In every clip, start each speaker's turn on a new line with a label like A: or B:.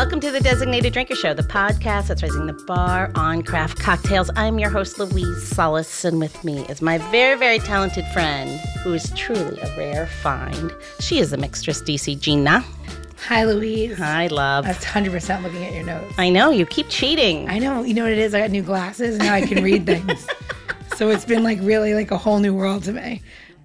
A: Welcome to the Designated Drinker Show, the podcast that's raising the bar on craft cocktails. I'm your host, Louise Solis, and with me is my very, very talented friend who is truly a rare find. She is a mixtress, DC Gina.
B: Hi, Louise.
A: Hi, love.
B: Was 100% looking at your nose.
A: I know, you keep cheating.
B: I know. You know what it is? I got new glasses and now I can read things. so it's been like really like a whole new world to me.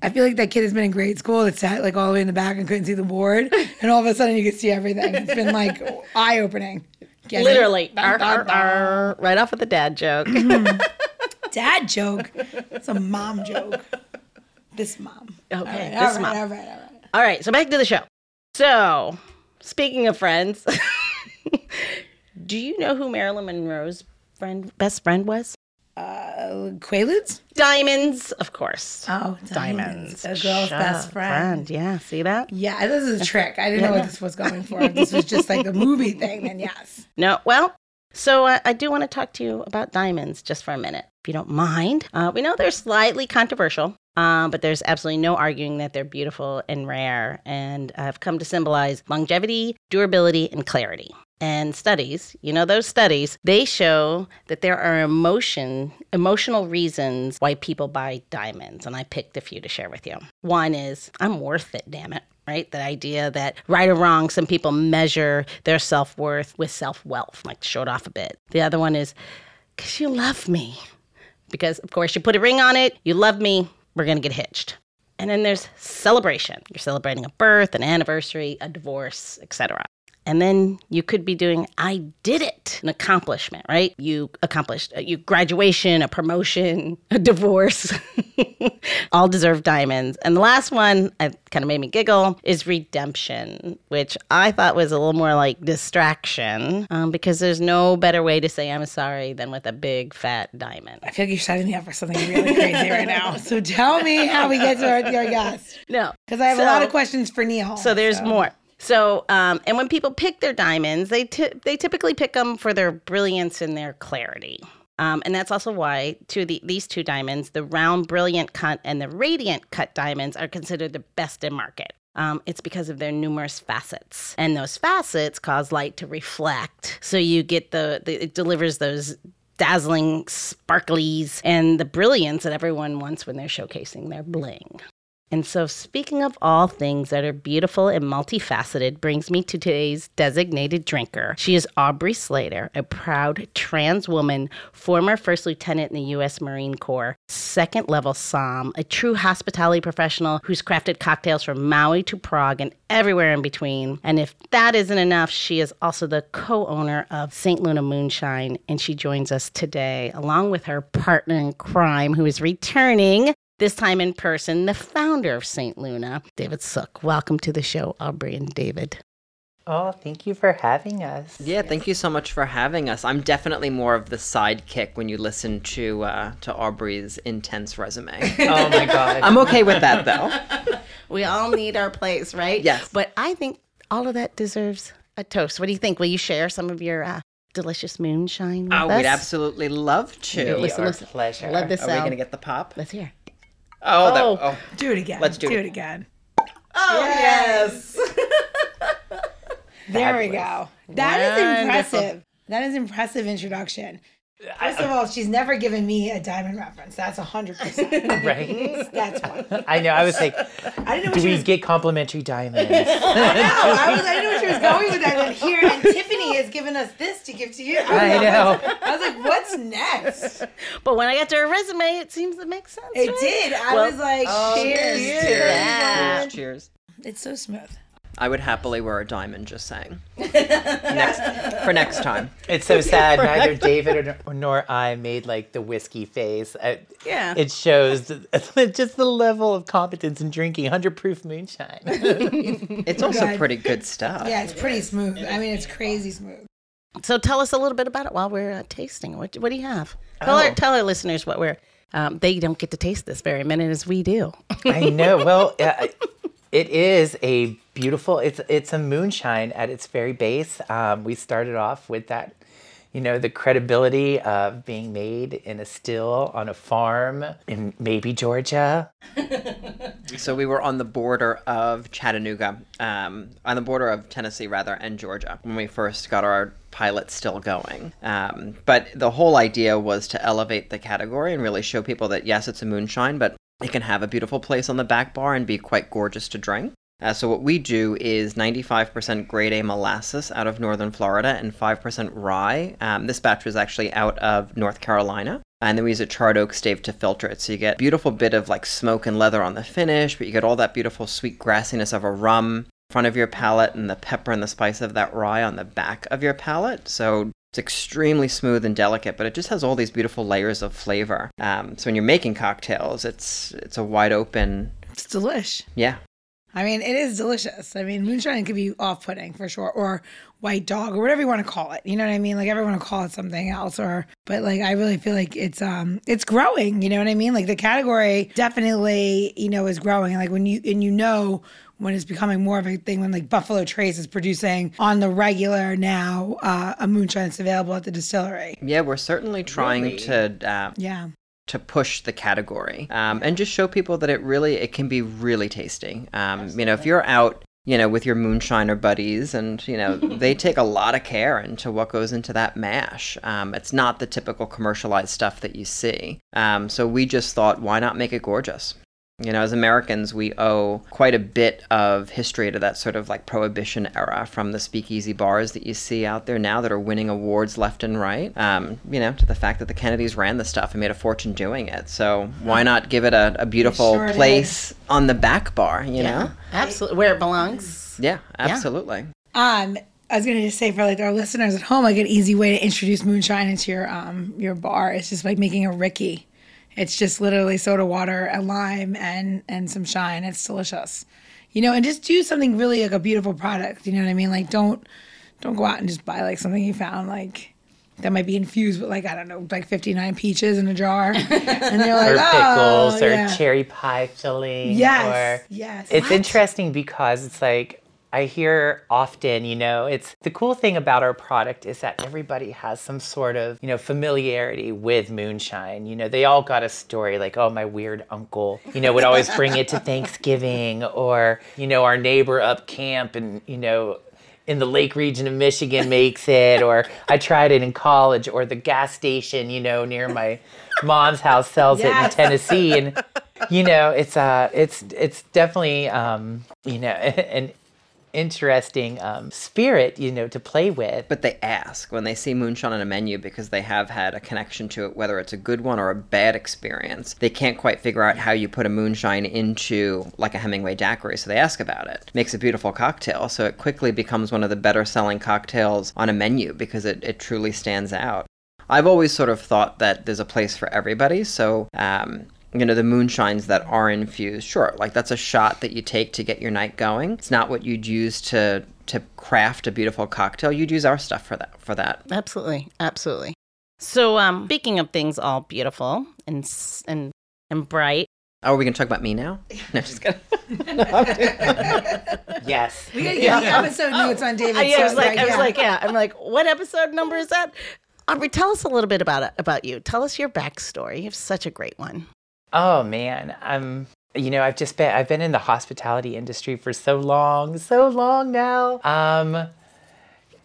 B: I feel like that kid has been in grade school that sat like all the way in the back and couldn't see the board, and all of a sudden you could see everything. It's been like eye opening.
A: Literally, right off with the dad joke.
B: Dad joke. It's a mom joke. This mom.
A: Okay,
B: All right,
A: this
B: all right,
A: mom.
B: All right, all right.
A: All right, so back to the show. So, speaking of friends, do you know who Marilyn Monroe's friend, best friend was?
B: Uh, Quaaludes?
A: Diamonds, of course.
B: Oh,
A: Diamonds.
B: A girl's
A: Shut
B: best
A: up,
B: friend.
A: Yeah, see that?
B: Yeah, this is a trick. I didn't know what this was going for. This was just like the movie thing, then yes.
A: No, well, so uh, I do want to talk to you about diamonds just for a minute, if you don't mind. Uh, we know they're slightly controversial, um, but there's absolutely no arguing that they're beautiful and rare and have come to symbolize longevity, durability, and clarity. And studies, you know, those studies, they show that there are emotion, emotional reasons why people buy diamonds. And I picked a few to share with you. One is, I'm worth it, damn it right? The idea that right or wrong, some people measure their self worth with self wealth, like to show it off a bit. The other one is because you love me. Because, of course, you put a ring on it, you love me, we're going to get hitched. And then there's celebration. You're celebrating a birth, an anniversary, a divorce, etc. And then you could be doing, I did it, an accomplishment, right? You accomplished uh, you graduation, a promotion, a divorce, all deserve diamonds. And the last one, I kind of made me giggle, is redemption, which I thought was a little more like distraction um, because there's no better way to say I'm sorry than with a big fat diamond.
B: I feel like you're setting me up for something really crazy right now. So tell me how we get to our, our guest.
A: No,
B: Because I have a lot of questions for Neil.
A: So there's more. So, um, and when people pick their diamonds, they ty- they typically pick them for their brilliance and their clarity. Um, and that's also why two the, these two diamonds, the round brilliant cut and the radiant cut diamonds, are considered the best in market. Um, it's because of their numerous facets, and those facets cause light to reflect. So you get the, the it delivers those dazzling sparklies and the brilliance that everyone wants when they're showcasing their bling. And so, speaking of all things that are beautiful and multifaceted, brings me to today's designated drinker. She is Aubrey Slater, a proud trans woman, former first lieutenant in the U.S. Marine Corps, second level SOM, a true hospitality professional who's crafted cocktails from Maui to Prague and everywhere in between. And if that isn't enough, she is also the co owner of St. Luna Moonshine, and she joins us today, along with her partner in crime, who is returning this time in person, the founder of St. Luna, David Sook. Welcome to the show, Aubrey and David.
C: Oh, thank you for having us.
D: Yeah, thank you so much for having us. I'm definitely more of the sidekick when you listen to uh, to Aubrey's intense resume.
C: Oh my god.
D: I'm okay with that though.
A: We all need our place, right?
D: Yes.
A: But I think all of that deserves a toast. What do you think? Will you share some of your uh, delicious moonshine with
D: Oh,
A: us?
D: we'd absolutely love to.
A: Listen,
C: Our
A: listen.
C: pleasure.
A: Let this
D: Are we
A: out.
D: gonna get the pop?
A: Let's hear.
D: Oh, that,
A: Oh.
D: oh.
B: do it again.
D: Let's do
B: do
D: it.
B: it again.
A: Oh, yes.
B: There we go. That is
A: Wonderful.
B: impressive. That is impressive introduction. First of all, she's never given me a diamond reference. That's a hundred percent.
C: right?
B: That's one.
C: I know. I was like,
B: I didn't know
C: do
B: what she
C: we
B: was.
C: get complimentary diamonds?
B: I know. I was. I didn't know where she was going with that. And here, and Tiffany has given us this to give to you. was
C: I
B: like,
C: know.
B: I was like, what's next?
A: But when I got to her resume, it seems to make sense.
B: It
A: right?
B: did. I
A: Well,
B: was like, oh, cheers,
A: cheers
B: to
A: to
B: that.
D: Cheers, cheers.
B: It's so smooth.
D: I would happily wear a diamond. Just saying. next for next time.
C: It's so sad. Neither David or, nor I made like the whiskey face. I,
A: Yeah.
C: It shows just the level of competence in drinking 100 proof moonshine.
D: It's also
B: Good.
D: pretty good stuff.
B: Yeah, it's pretty smooth. I mean, it's crazy smooth.
A: So tell us a little bit about it while we're uh, tasting. What, what do you have? Tell, our,
C: Oh.
A: tell our listeners what we're. Um, they don't get to taste this very minute as we do.
C: I know. Well, uh, it is a beautiful. It's it's a moonshine at its very base. Um, we started off with that, you know, the credibility of being made in a still on a farm in maybe Georgia.
D: So we were on the border of Chattanooga, um, on the border of Tennessee rather, and Georgia when we first got our pilot still going. Um, but the whole idea was to elevate the category and really show people that yes, it's a moonshine, but it can have a beautiful place on the back bar and be quite gorgeous to drink. Uh, so what we do is 95% grade A molasses out of northern Florida and 5% rye. Um, this batch was actually out of North Carolina. And then we use a charred oak stave to filter it. So you get a beautiful bit of like smoke and leather on the finish, but you get all that beautiful sweet grassiness of a rum front of your palate and the pepper and the spice of that rye on the back of your palate. So it's extremely smooth and delicate, but it just has all these beautiful layers of flavor. Um, so when you're making cocktails, it's it's a wide open,
B: It's delish.
D: yeah,
B: I mean, it is delicious. I mean, moonshine could be off-putting for sure, or white dog, or whatever you want to call it. You know what I mean? Like everyone will call it something else, or but like I really feel like it's um it's growing. You know what I mean? Like the category definitely you know is growing. Like when you and you know when it's becoming more of a thing when like Buffalo Trace is producing on the regular now uh, a moonshine that's available at the distillery.
D: yeah. We're certainly trying
C: Really?
D: to uh,
B: Yeah.
D: To push the category um, and just show people that it really it can be really tasty. Um, you know if you're out you know with your moonshiner buddies and you know they take a lot of care into what goes into that mash. Um, it's not the typical commercialized stuff that you see. Um, so we just thought why not make it gorgeous you know, as Americans, we owe quite a bit of history to that sort of like prohibition era from the speakeasy bars that you see out there now that are winning awards left and right. Um, you know, to the fact that the Kennedys ran the stuff and made a fortune doing it. So why not give it a, a beautiful
B: sure did.
D: place on the back bar, you
A: Yeah,
D: know?
A: absolutely. Where it belongs.
D: Yeah, absolutely.
B: Um, I was gonna just say for like our listeners at home, like an easy way to introduce moonshine into your um your bar is just like making a Rickey. It's just literally soda water, a lime, and and some shine. It's delicious, you know. And just do something really like a beautiful product. You know what I mean? Like don't don't go out and just buy like something you found like that might be infused with like I don't know like fifty nine peaches in a jar, and you're like
C: or
B: oh
C: pickles or
B: yeah.
C: cherry pie filling.
B: Yes,
C: Or
B: yes.
C: It's
B: What?
C: interesting because it's like I hear often, you know, it's the cool thing about our product is that everybody has some sort of, you know, familiarity with moonshine. You know, they all got a story like, oh, my weird uncle, you know, would always bring it to Thanksgiving or, you know, our neighbor up camp and, you know, in the lake region of Michigan makes it, or I tried it in college, or the gas station, you know, near my mom's house sells it in Tennessee, and you know, it's uh, it's it's definitely um, you know, an interesting um, spirit, you know, to play with.
D: But they ask when they see moonshine on a menu because they have had a connection to it, whether it's a good one or a bad experience. They can't quite figure out how you put a moonshine into like a Hemingway daiquiri, so they ask about it. Makes a beautiful cocktail, so it quickly becomes one of the better selling cocktails on a menu because it, it truly stands out. I've always sort of thought that there's a place for everybody, so um, you know the moonshines that are infused sure like that's a shot that you take to get your night going it's not what you'd use to to craft a beautiful cocktail you'd use our stuff for that for that
A: Absolutely, absolutely. So, um, speaking of things all beautiful and s- and and bright,
D: oh are we gonna talk about me now no just kidding
C: Yes.
B: We gotta get the episode notes on David.
A: Yeah, I was
B: so,
A: like, I was
B: yeah.
A: like, yeah, I'm like, what episode number is that? Aubrey, tell us a little bit about it, about you. Tell us your backstory. You have such a great one.
C: Oh man, I'm. You know, I've just been. I've been in the hospitality industry for so long, so long now. Um,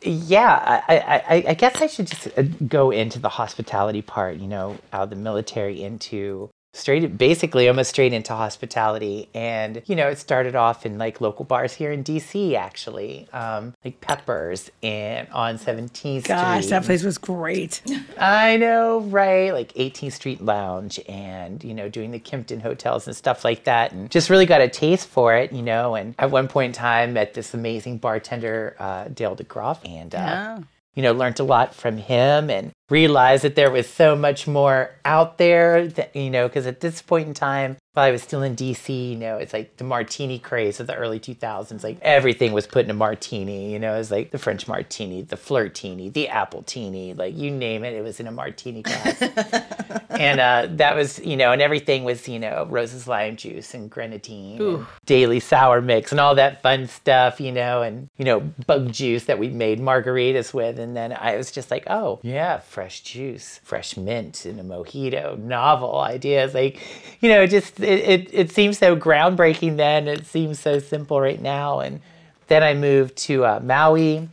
C: yeah, I, I, I, guess I should just uh, go into the hospitality part. You know, out of the military into straight, basically almost straight into hospitality. And you know, it started off in like local bars here in DC, actually, um, like Peppers and on 17th
B: Gosh,
C: Street.
B: that place was great.
C: I know, right? Like 18th Street Lounge and, you know, doing the Kimpton hotels and stuff like that. And just really got a taste for it, you know. And at one point in time, met this amazing bartender, uh, Dale DeGroff, and, uh,
A: Yeah.
C: you know, learned a lot from him and realized that there was so much more out there that, you know, because at this point in time, while I was still in DC, you know, it's like the martini craze of the early 2000s. Like everything was put in a martini, you know, it was like the French martini, the flirtini, the appletini, like you name it, it was in a martini glass. and uh, that was, you know, and everything was, you know, Rose's lime juice and grenadine, and daily sour mix and all that fun stuff, you know, and, you know, bug juice that we made margaritas with. And then I was just like, oh, yeah, fresh juice, fresh mint in a mojito, novel ideas. Like, you know, just it, it, it seems so groundbreaking then. It seems so simple right now. And then I moved to uh, Maui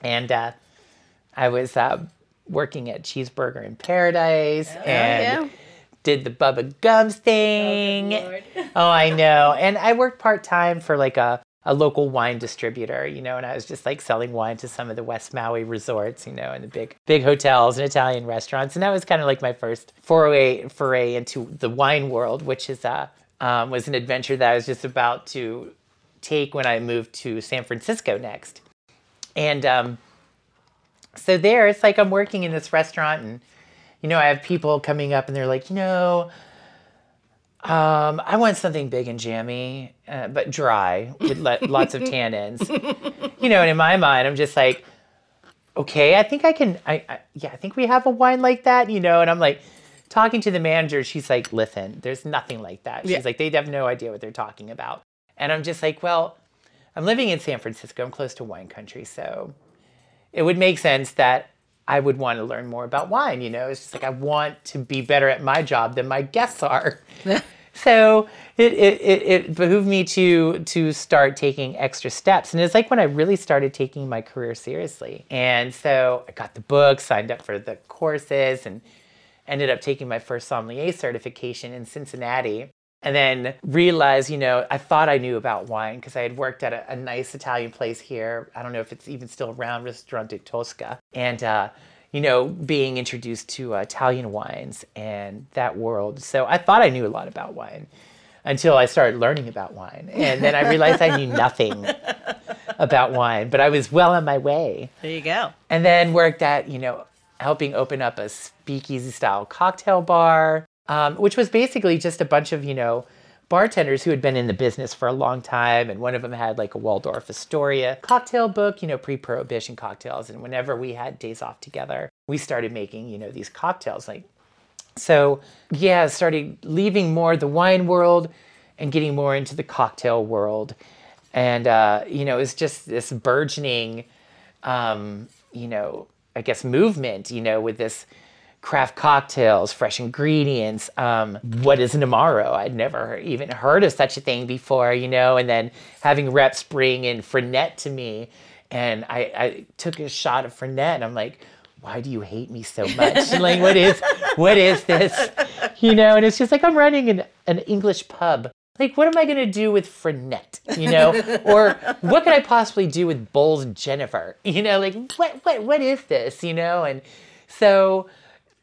C: and uh, I was uh, working at Cheeseburger in Paradise and
A: yeah.
C: did the Bubba Gump's thing. Oh, I know. And I worked part time for like a, a local wine distributor, you know, and I was just like selling wine to some of the West Maui resorts, you know, and the big big hotels and Italian restaurants. And that was kind of like my first foray foray into the wine world, which is uh um, was an adventure that I was just about to take when I moved to San Francisco next. And um, so there, it's like I'm working in this restaurant, and you know, I have people coming up, and they're like, you know, um, I want something big and jammy, uh, but dry with lo- lots of tannins. You know, and in my mind, I'm just like, okay, I think I can. I, I yeah, I think we have a wine like that. You know, and I'm like talking to the manager. She's like, listen, there's nothing like that. She's
A: Yeah.
C: like, they have no idea what they're talking about. And I'm just like, well, I'm living in San Francisco. I'm close to wine country, so it would make sense that I would want to learn more about wine. You know, it's just like I want to be better at my job than my guests are. so it, it, it, it behooved me to to start taking extra steps, and it's like when I really started taking my career seriously. And so I got the book, signed up for the courses, and ended up taking my first sommelier certification in Cincinnati. And then realized, you know, I thought I knew about wine because I had worked at a, a nice Italian place here. I don't know if it's even still around, Ristorante Tosca. And, uh, you know, being introduced to uh, Italian wines and that world. So I thought I knew a lot about wine until I started learning about wine. And then I realized I knew nothing about wine, but I was well on my way
A: There you go.
C: and then worked at you know helping open up a speakeasy style cocktail bar um, which was basically just a bunch of you know bartenders who had been in the business for a long time and one of them had like a waldorf astoria cocktail book you know pre-prohibition cocktails and whenever we had days off together we started making you know these cocktails like so yeah started leaving more the wine world and getting more into the cocktail world. And uh, you know it's just this burgeoning um, you know i guess movement you know with this craft cocktails fresh ingredients um, what is an amaro? I'd never even heard of such a thing before you know? And then having reps bring in fernet to me and i, I took a shot of fernet and i'm like why do you hate me so much? Like what is what is this? You know and it's just like i'm running an, an english pub. Like what am i going to do with fernet you know? Or what could i possibly do with Bols Genever? You know like what what what is this you know? And so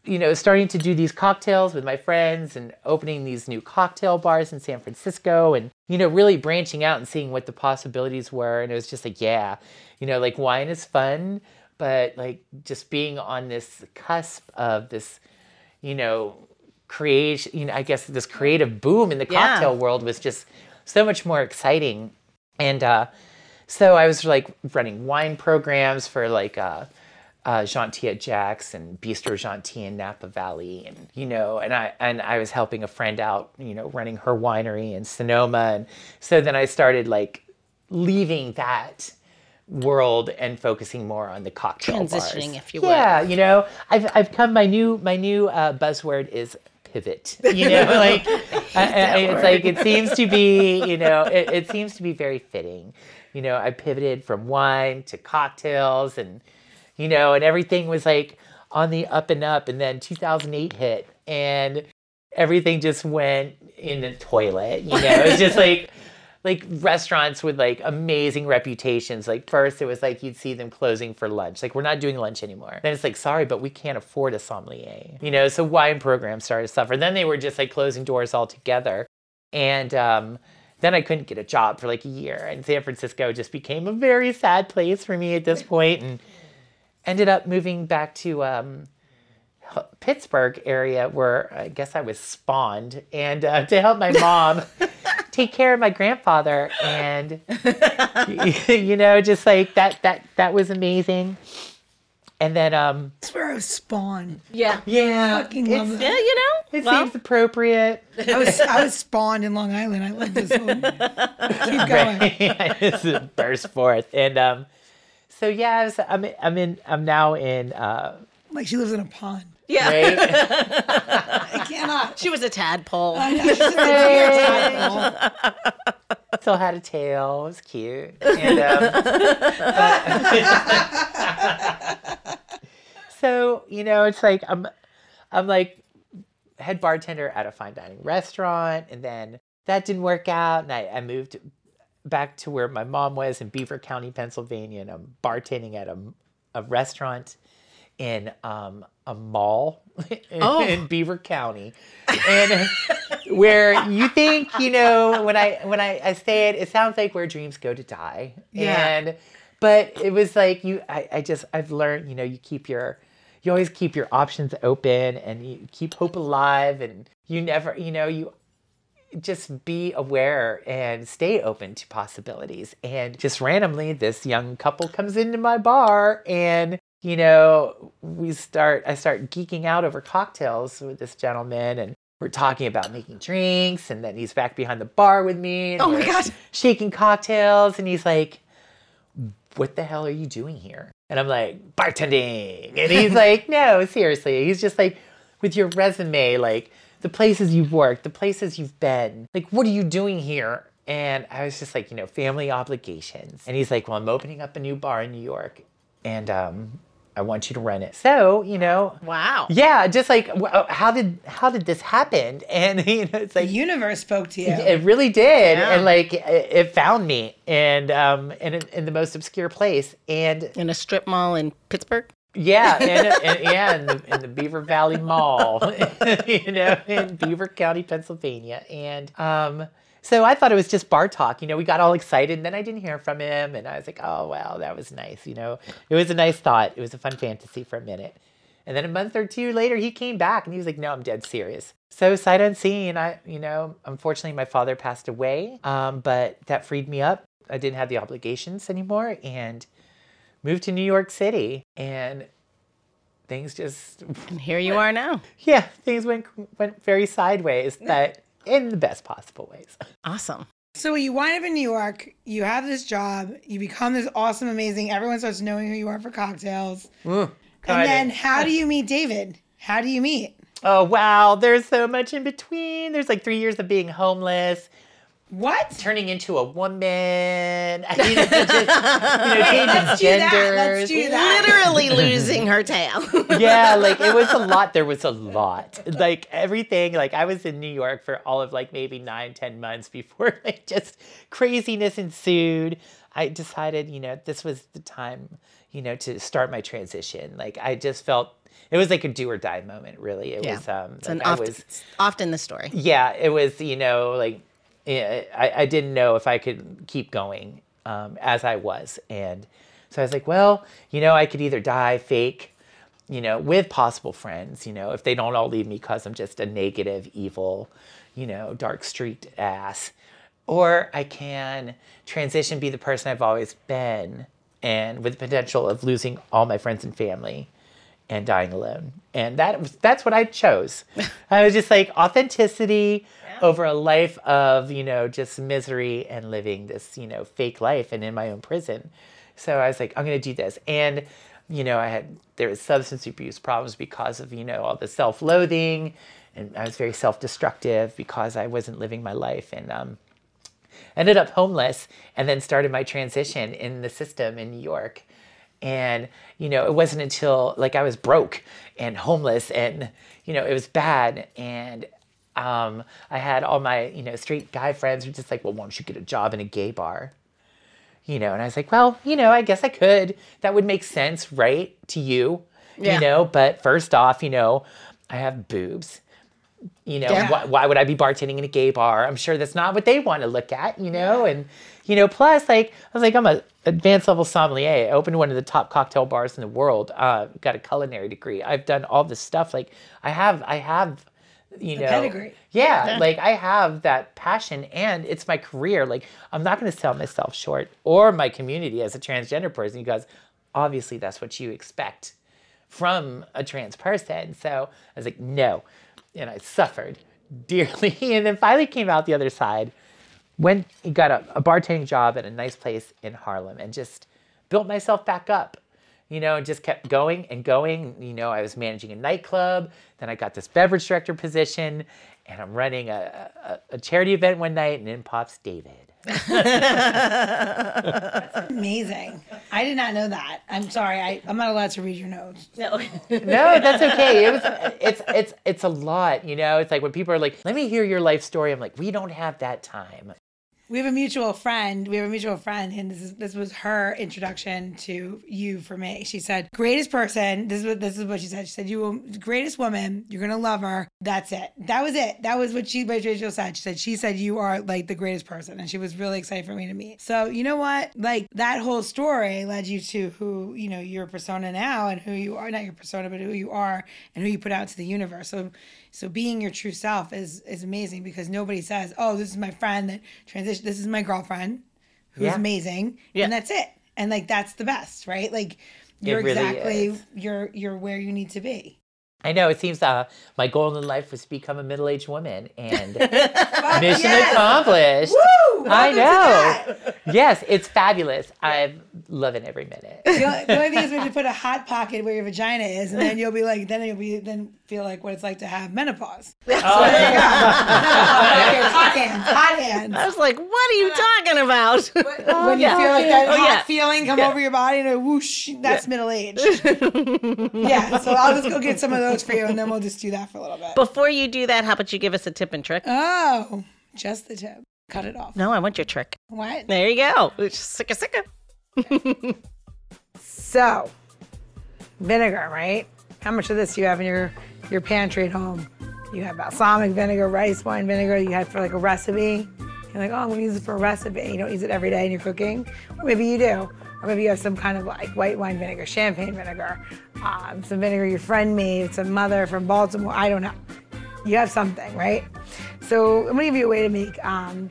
C: you know starting to do these cocktails with my friends and opening these new cocktail bars in san francisco and you know really branching out and seeing what the possibilities were and it was just like yeah you know like wine is fun but like just being on this cusp of this you know creation you know i guess this creative boom in the
A: Yeah.
C: cocktail world was just so much more exciting and uh so i was like running wine programs for like uh uh, Jeanty at Jack's and Bistro Jeanty in Napa Valley, and you know, and I and I was helping a friend out, you know, running her winery in Sonoma, and so then I started like leaving that world and focusing more on the cocktail
A: Transitioning,
C: bars.
A: if you will.
C: Yeah, you know, I've I've come. My new my new uh, buzzword is pivot. You know, like I, I, it's like it seems to be. You know, it, it seems to be very fitting. You know, I pivoted from wine to cocktails, and you know, and everything was like on the up and up, and then 2008 hit, and everything just went in the toilet. You know, it's just like like restaurants with like amazing reputations. Like first it was like you'd see them closing for lunch. Like we're not doing lunch anymore. Then it's like sorry, but we can't afford a sommelier. You know, so wine programs started to suffer. Then they were just like closing doors altogether. And um then I couldn't get a job for like a year. And San Francisco just became a very sad place for me at this point and ended up moving back to um Pittsburgh area where I guess I was spawned and uh, to help my mom take care of my grandfather and you know just like that that that was amazing and then um
B: That's where I was spawned.
A: Yeah.
C: yeah
B: Fucking love
A: Yeah, you know.
C: it
A: well,
C: seems appropriate
B: I was I was spawned in Long Island. I love this one. Keep going.
C: I just burst forth and um so yeah I was, I'm I'm in I'm now in uh
B: Like she lives in a pond.
A: Yeah.
C: Right?
B: I cannot.
A: She was a tadpole.
B: I know. She's just tadpole."
C: Still had a tail. It was cute. And, um, but- so you know, it's like I'm, I'm like head bartender at a fine dining restaurant, and then that didn't work out, and I, I moved back to where my mom was in Beaver County, Pennsylvania, and I'm bartending at a, a restaurant in um, a mall in,
A: Oh.
C: in Beaver County, and where you think you know when I when I, I say it, it sounds like where dreams go to die,
A: Yeah.
C: and but it was like you I, I just I've learned you know you keep your you always keep your options open and you keep hope alive and you never you know you just be aware and stay open to possibilities. And just randomly, this young couple comes into my bar and you know, we start, I start geeking out over cocktails with this gentleman and we're talking about making drinks. And then he's back behind the bar with me. And
A: Oh my God.
C: Shaking cocktails. And he's like, what the hell are you doing here? And I'm like, bartending. And he's like, no, seriously. He's just like, with your resume, like the places you've worked, the places you've been, like, what are you doing here? And I was just like, you know, family obligations. And he's like, well, I'm opening up a new bar in New York and um, I want you to run it. So, you know,
A: Wow.
C: yeah, just like, how did, how did this happen? And, you know, it's like The
B: universe spoke to you.
C: it really did,
A: Yeah.
C: and like it, it found me, and um, in in the most obscure place, and
A: In a strip mall in Pittsburgh.
C: Yeah, and, and yeah, in the, in the Beaver Valley Mall, you know, in Beaver County, Pennsylvania, and um, so I thought it was just bar talk. You know, we got all excited, and then I didn't hear from him, and I was like, oh wow, that was nice. You know, it was a nice thought. It was a fun fantasy for a minute. And then a month or two later, he came back and he was like, "No, I'm dead serious." So sight unseen, I, you know, unfortunately, my father passed away, um, but that freed me up. I didn't have the obligations anymore, and moved to New York City. And things just,
A: And here you are now.
C: yeah, things went went very sideways, but in the best possible ways.
A: Awesome.
B: So you wind up in New York, you have this job, you become this awesome, amazing, everyone starts knowing who you are for cocktails. And then how do you meet David? How do you meet?
C: oh wow, there's so much in between. There's like three years of being homeless.
B: What?
C: turning into a woman. I mean, it's just, you know, changing
B: let's do that.
C: genders.
B: Let's do that.
A: Literally losing her tail.
C: yeah, like it was a lot. There was a lot. Like everything. Like I was in New York for all of like maybe nine, ten months before like just craziness ensued. I decided, you know, this was the time, you know, to start my transition. Like I just felt it was like a do or die moment. Really, it
A: Yeah.
C: was. Um,
A: It's an
C: like, I
A: often,
C: was
A: often the story.
C: yeah, it was, you know, like yeah, I, I didn't know if I could keep going um, as I was. And so I was like, well, you know, I could either die fake, you know, with possible friends, you know, if they don't all leave me because I'm just a negative, evil, you know, dark streaked ass. Or I can transition, be the person I've always been, and with the potential of losing all my friends and family and dying alone. And that was that's what I chose. I was just like authenticity over a life of, you know, just misery and living this, you know, fake life and in my own prison. So I was like, I'm gonna do this. And, you know, I had there was substance abuse problems because of, you know, all the self-loathing and I was very self-destructive because I wasn't living my life. And um ended up homeless and then started my transition in the system in New York. And, you know, it wasn't until like I was broke and homeless and, you know, it was bad. And um, I had all my, you know, straight guy friends who were just like, well, why don't you get a job in a gay bar? You know, and I was like, well, you know, I guess I could. That would make sense, right? To you,
A: Yeah.
C: you know, but first off, you know, I have boobs you know
B: Yeah.
C: why, why would i be bartending in a gay bar i'm sure that's not what they want to look at you know and you know plus like i was like i'm a advanced level sommelier i opened one of the top cocktail bars in the world uh, got a culinary degree i've done all this stuff like i have i have you know
B: pedigree.
C: yeah, like i have that passion and it's my career like i'm not going to sell myself short or my community as a transgender person because obviously that's what you expect from a trans person. So I was like, no. And I suffered dearly. And then finally came out the other side, went, he got a, a bartending job at a nice place in Harlem and just built myself back up. you know, and just kept going and going. You know, I was managing a nightclub, then I got this beverage director position, and I'm running a, a, a charity event one night, and in pops David.
B: Amazing. I did not know that. I'm sorry. I, I'm not allowed to read your notes.
A: No.
C: No, that's okay. It was it's it's it's a lot, you know. It's like when people are like, "Let me hear your life story." I'm like, "We don't have that time."
B: We have a mutual friend. We have a mutual friend, and this is this was her introduction to you for me. She said, "Greatest person." This is what this is what she said. She said, "You will greatest woman. You're gonna love her. That's it. That was it. That was what she Rachel said. She said she said you are like the greatest person, and she was really excited for me to meet. So you know what? Like that whole story led you to who you know your persona now, and who you are. Not your persona, but who you are, and who you put out to the universe. So so being your true self is is amazing because nobody says, "Oh, this is my friend that transitioned. This is my girlfriend, who's
C: Yeah.
B: amazing,"
A: Yeah.
B: and that's it. And like that's the best, right? Like you're
C: really
B: exactly
C: is.
B: you're you're where you need to be.
C: I know it seems uh, my goal in life was to become a middle-aged woman, and mission
B: yes!
C: accomplished.
B: Woo!
C: I
B: Welcome
C: know. Yes, it's fabulous. I'm loving every minute.
B: The only, the only thing is we have to put a hot pocket where your vagina is, and then you'll be like, then you'll be then feel like what it's like to have menopause. So there you go. Hot hands, hot hands.
A: I was like, what are you uh, talking about?
B: Uh, oh, when you
A: yeah.
B: feel like that
A: Oh,
B: hot
A: yeah.
B: feeling come over your body and a whoosh, that's middle age. yeah, so I'll just go get some of those for you, and then we'll just do that for a little bit.
A: Before you do that, how about you give us a tip and trick?
B: Oh, just the tip. Cut it off.
A: No, I want your trick.
B: What?
A: There you go. Sicka sicka.
B: So, vinegar, right? How much of this do you have in your your pantry at home? You have balsamic vinegar, rice wine vinegar. You had for like a recipe. You're like, oh, I'm gonna use it for a recipe. You don't use it every day in your cooking, or maybe you do, or maybe you have some kind of like white wine vinegar, champagne vinegar, um, some vinegar your friend made, some mother from Baltimore. I don't know. You have something, right? So I'm gonna give you a way to make um,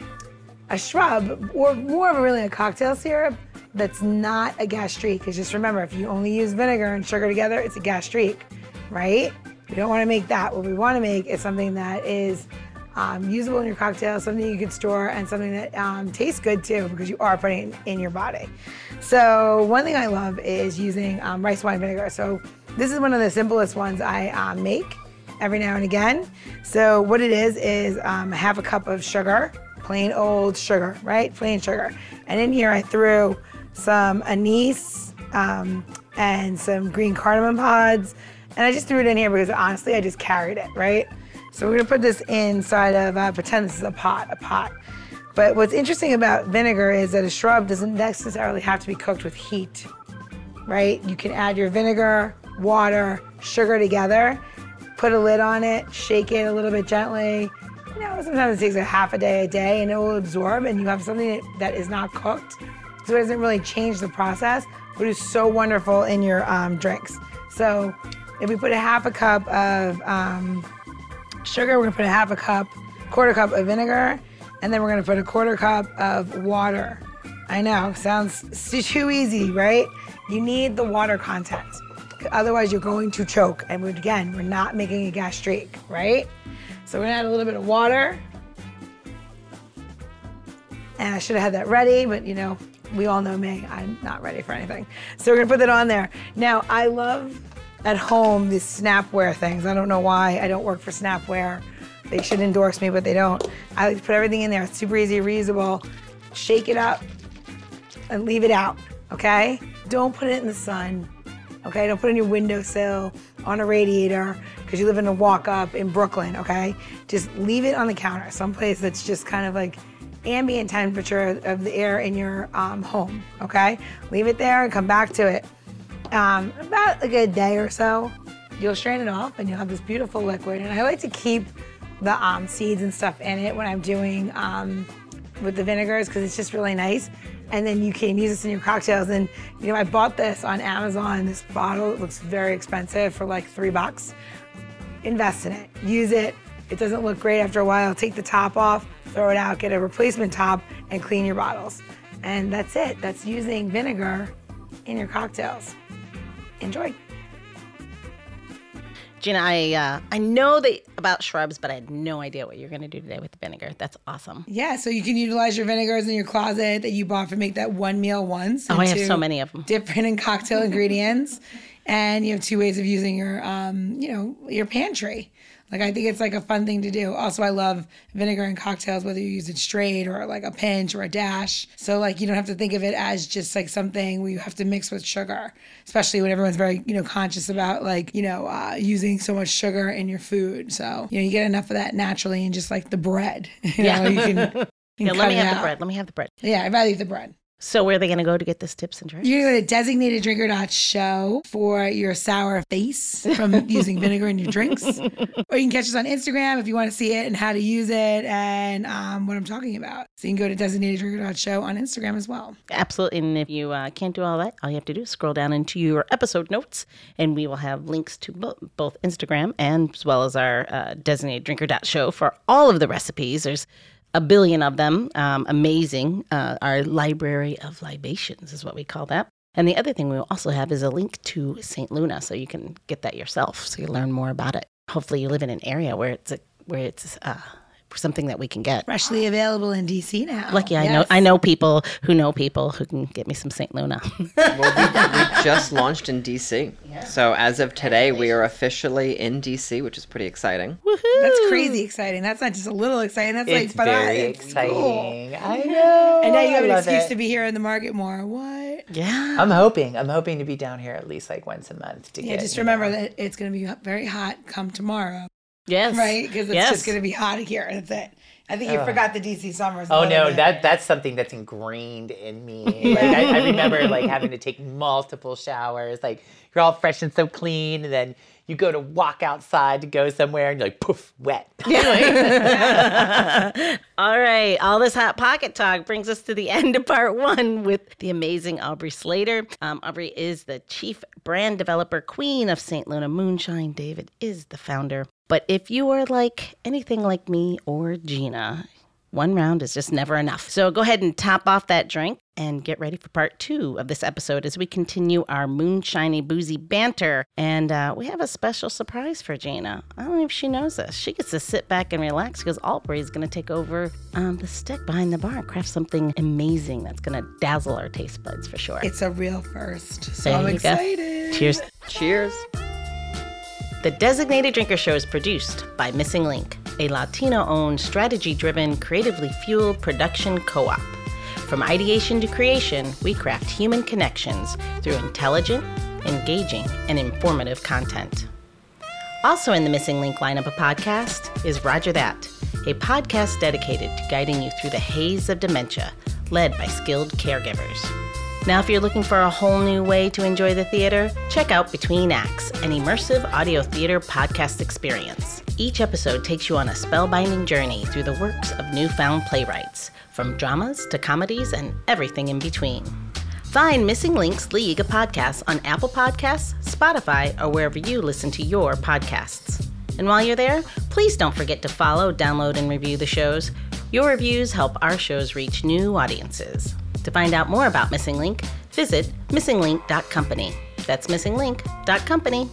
B: a shrub or more of a really a cocktail syrup that's not a gastrique. Because just remember, if you only use vinegar and sugar together, it's a gastrique, right? We don't want to make that. What we want to make is something that is um, usable in your cocktail, something you can store, and something that um, tastes good too, because you are putting it in your body. So one thing I love is using um, rice wine vinegar. So this is one of the simplest ones I um, make every now and again. So what it is is um, half a cup of sugar, plain old sugar, right? Plain sugar. And in here I threw some anise um, and some green cardamom pods. And I just threw it in here because honestly I just carried it, right? So we're gonna put this inside of, uh, pretend this is a pot, a pot. But what's interesting about vinegar is that a shrub doesn't necessarily have to be cooked with heat right? You can add your vinegar, water, sugar together, put a lid on it, shake it a little bit gently. You know, sometimes it takes a half a day, a day, and it will absorb, and you have something that, that is not cooked. So it doesn't really change the process, but it's so wonderful in your um, drinks. So if we put a half a cup of um, sugar, we're gonna put a half a cup, quarter cup of vinegar, and then we're gonna put a quarter cup of water. I know, sounds too easy, right? You need the water content. Otherwise, you're going to choke. And again, we're not making a gastrique, right? So we're gonna add a little bit of water. And I should have had that ready, but you know, we all know me. I'm not ready for anything. So we're gonna put that on there. Now, I love at home these Snapware things. I don't know why I don't work for Snapware. They should endorse me, but they don't. I like to put everything in there. It's super easy, reusable. Shake it up and leave it out, okay? Don't put it in the sun, okay? Don't put it in your windowsill, on a radiator, because you live in a walk up in Brooklyn, okay? Just leave it on the counter, someplace that's just kind of like ambient temperature of the air in your um, home, okay? Leave it there and come back to it. Um, about a day or so, you'll strain it off and you'll have this beautiful liquid. And I like to keep the um, seeds and stuff in it when I'm doing um, with the vinegars because it's just really nice. And then you can use this in your cocktails. And you know, I bought this on Amazon. This bottle it looks very expensive for like three bucks. Invest in it. Use it. It doesn't look great after a while. Take the top off, throw it out, get a replacement top, and clean your bottles. And that's it. That's using vinegar in your cocktails. Enjoy.
A: Gina, I uh, I know that about shrubs, but I had no idea what you're going to do today with the vinegar. That's awesome.
B: Yeah, so you can utilize your vinegars in your closet that you bought for make that one meal once.
A: Oh, I have so many of them.
B: Different and cocktail ingredients. And you have two ways of using your um, you know, your pantry. Like I think it's like a fun thing to do. Also, I love vinegar in cocktails, whether you use it straight or like a pinch or a dash. So like you don't have to think of it as just like something where you have to mix with sugar, especially when everyone's very you know conscious about like you know uh, using so much sugar in your food. So you know you get enough of that naturally and just like the bread. You
A: Yeah.
B: know, you can.
A: Yeah, let me have the bread. Let me have the bread.
B: Yeah, I'd rather eat the bread.
A: So where are they going to go to get this tips and tricks?
B: You go to designateddrinker.show for your sour face from using vinegar in your drinks. Or you can catch us on Instagram if you want to see it and how to use it and um, what I'm talking about. So you can go to designateddrinker.show on Instagram as well.
A: Absolutely. And if you uh, can't do all that, all you have to do is scroll down into your episode notes, and we will have links to bo- both Instagram and as well as our uh, designated drinker show for all of the recipes. There's a billion of them. Um, amazing. Uh, our library of libations is what we call that. And the other thing we will also have is a link to St. Luna, so you can get that yourself, so you learn more about it. Hopefully, you live in an area where it's a, where it's uh, something that we can get.
B: Freshly available in DC now.
A: Lucky I know I know people who know people who can get me some St. Luna.
D: Well, we, we just launched in DC. So as of today, we are officially in DC, which is pretty exciting.
B: That's crazy exciting. That's not just a little exciting. That's
C: It's
B: like, but I-
C: very
B: it's cool.
C: exciting. I know.
B: And now you have
C: I
B: an excuse
C: it.
B: to be here in the market more. What?
A: yeah.
C: I'm hoping. I'm hoping to be down here at least like once a month to
B: Yeah,
C: get.
B: just remember
C: know.
B: that it's going to be very hot come tomorrow.
A: Yes.
B: right? Because it's
A: yes.
B: just going to be hot here. That's it. I think you forgot the DC summers.
C: Oh no,
B: bit.
C: that that's something that's ingrained in me. Like I, I remember like having to take multiple showers. Like you're all fresh and so clean, and then you go to walk outside to go somewhere, and you're like poof, wet.
A: all right. All this hot pocket talk brings us to the end of part one with the amazing Aubrey Slater. Um, Aubrey is the chief brand developer queen of St. Luna Moonshine. David is the founder. But if you are like anything like me or Gina, one round is just never enough. So go ahead and top off that drink and get ready for part two of this episode as we continue our moonshiny boozy banter. And uh, we have a special surprise for Gina. I don't know if she knows this. She gets to sit back and relax because Aubrey is going to take over um, the stick behind the bar and craft something amazing that's going to dazzle our taste buds for sure.
B: It's a real first. So
A: There
B: I'm
A: you go.
B: excited.
A: Cheers.
D: Cheers.
A: The Designated Drinker Show is produced by Missing Link, a Latino owned, strategy driven, creatively fueled production co op. From ideation to creation, we craft human connections through intelligent, engaging, and informative content. Also in the Missing Link lineup of podcast is Rodger That, a podcast dedicated to guiding you through the haze of dementia, led by skilled caregivers. Now, if you're looking for a whole new way to enjoy the theater, check out Between Acts, an immersive audio theater podcast experience. Each episode takes you on a spellbinding journey through the works of newfound playwrights, from dramas to comedies and everything in between. Find Missing Links League of Podcasts on Apple Podcasts, Spotify, or wherever you listen to your podcasts. And while you're there, please don't forget to follow, download, and review the shows. Your reviews help our shows reach new audiences. To find out more about Missing Link, visit missinglink.company. That's missinglink.company.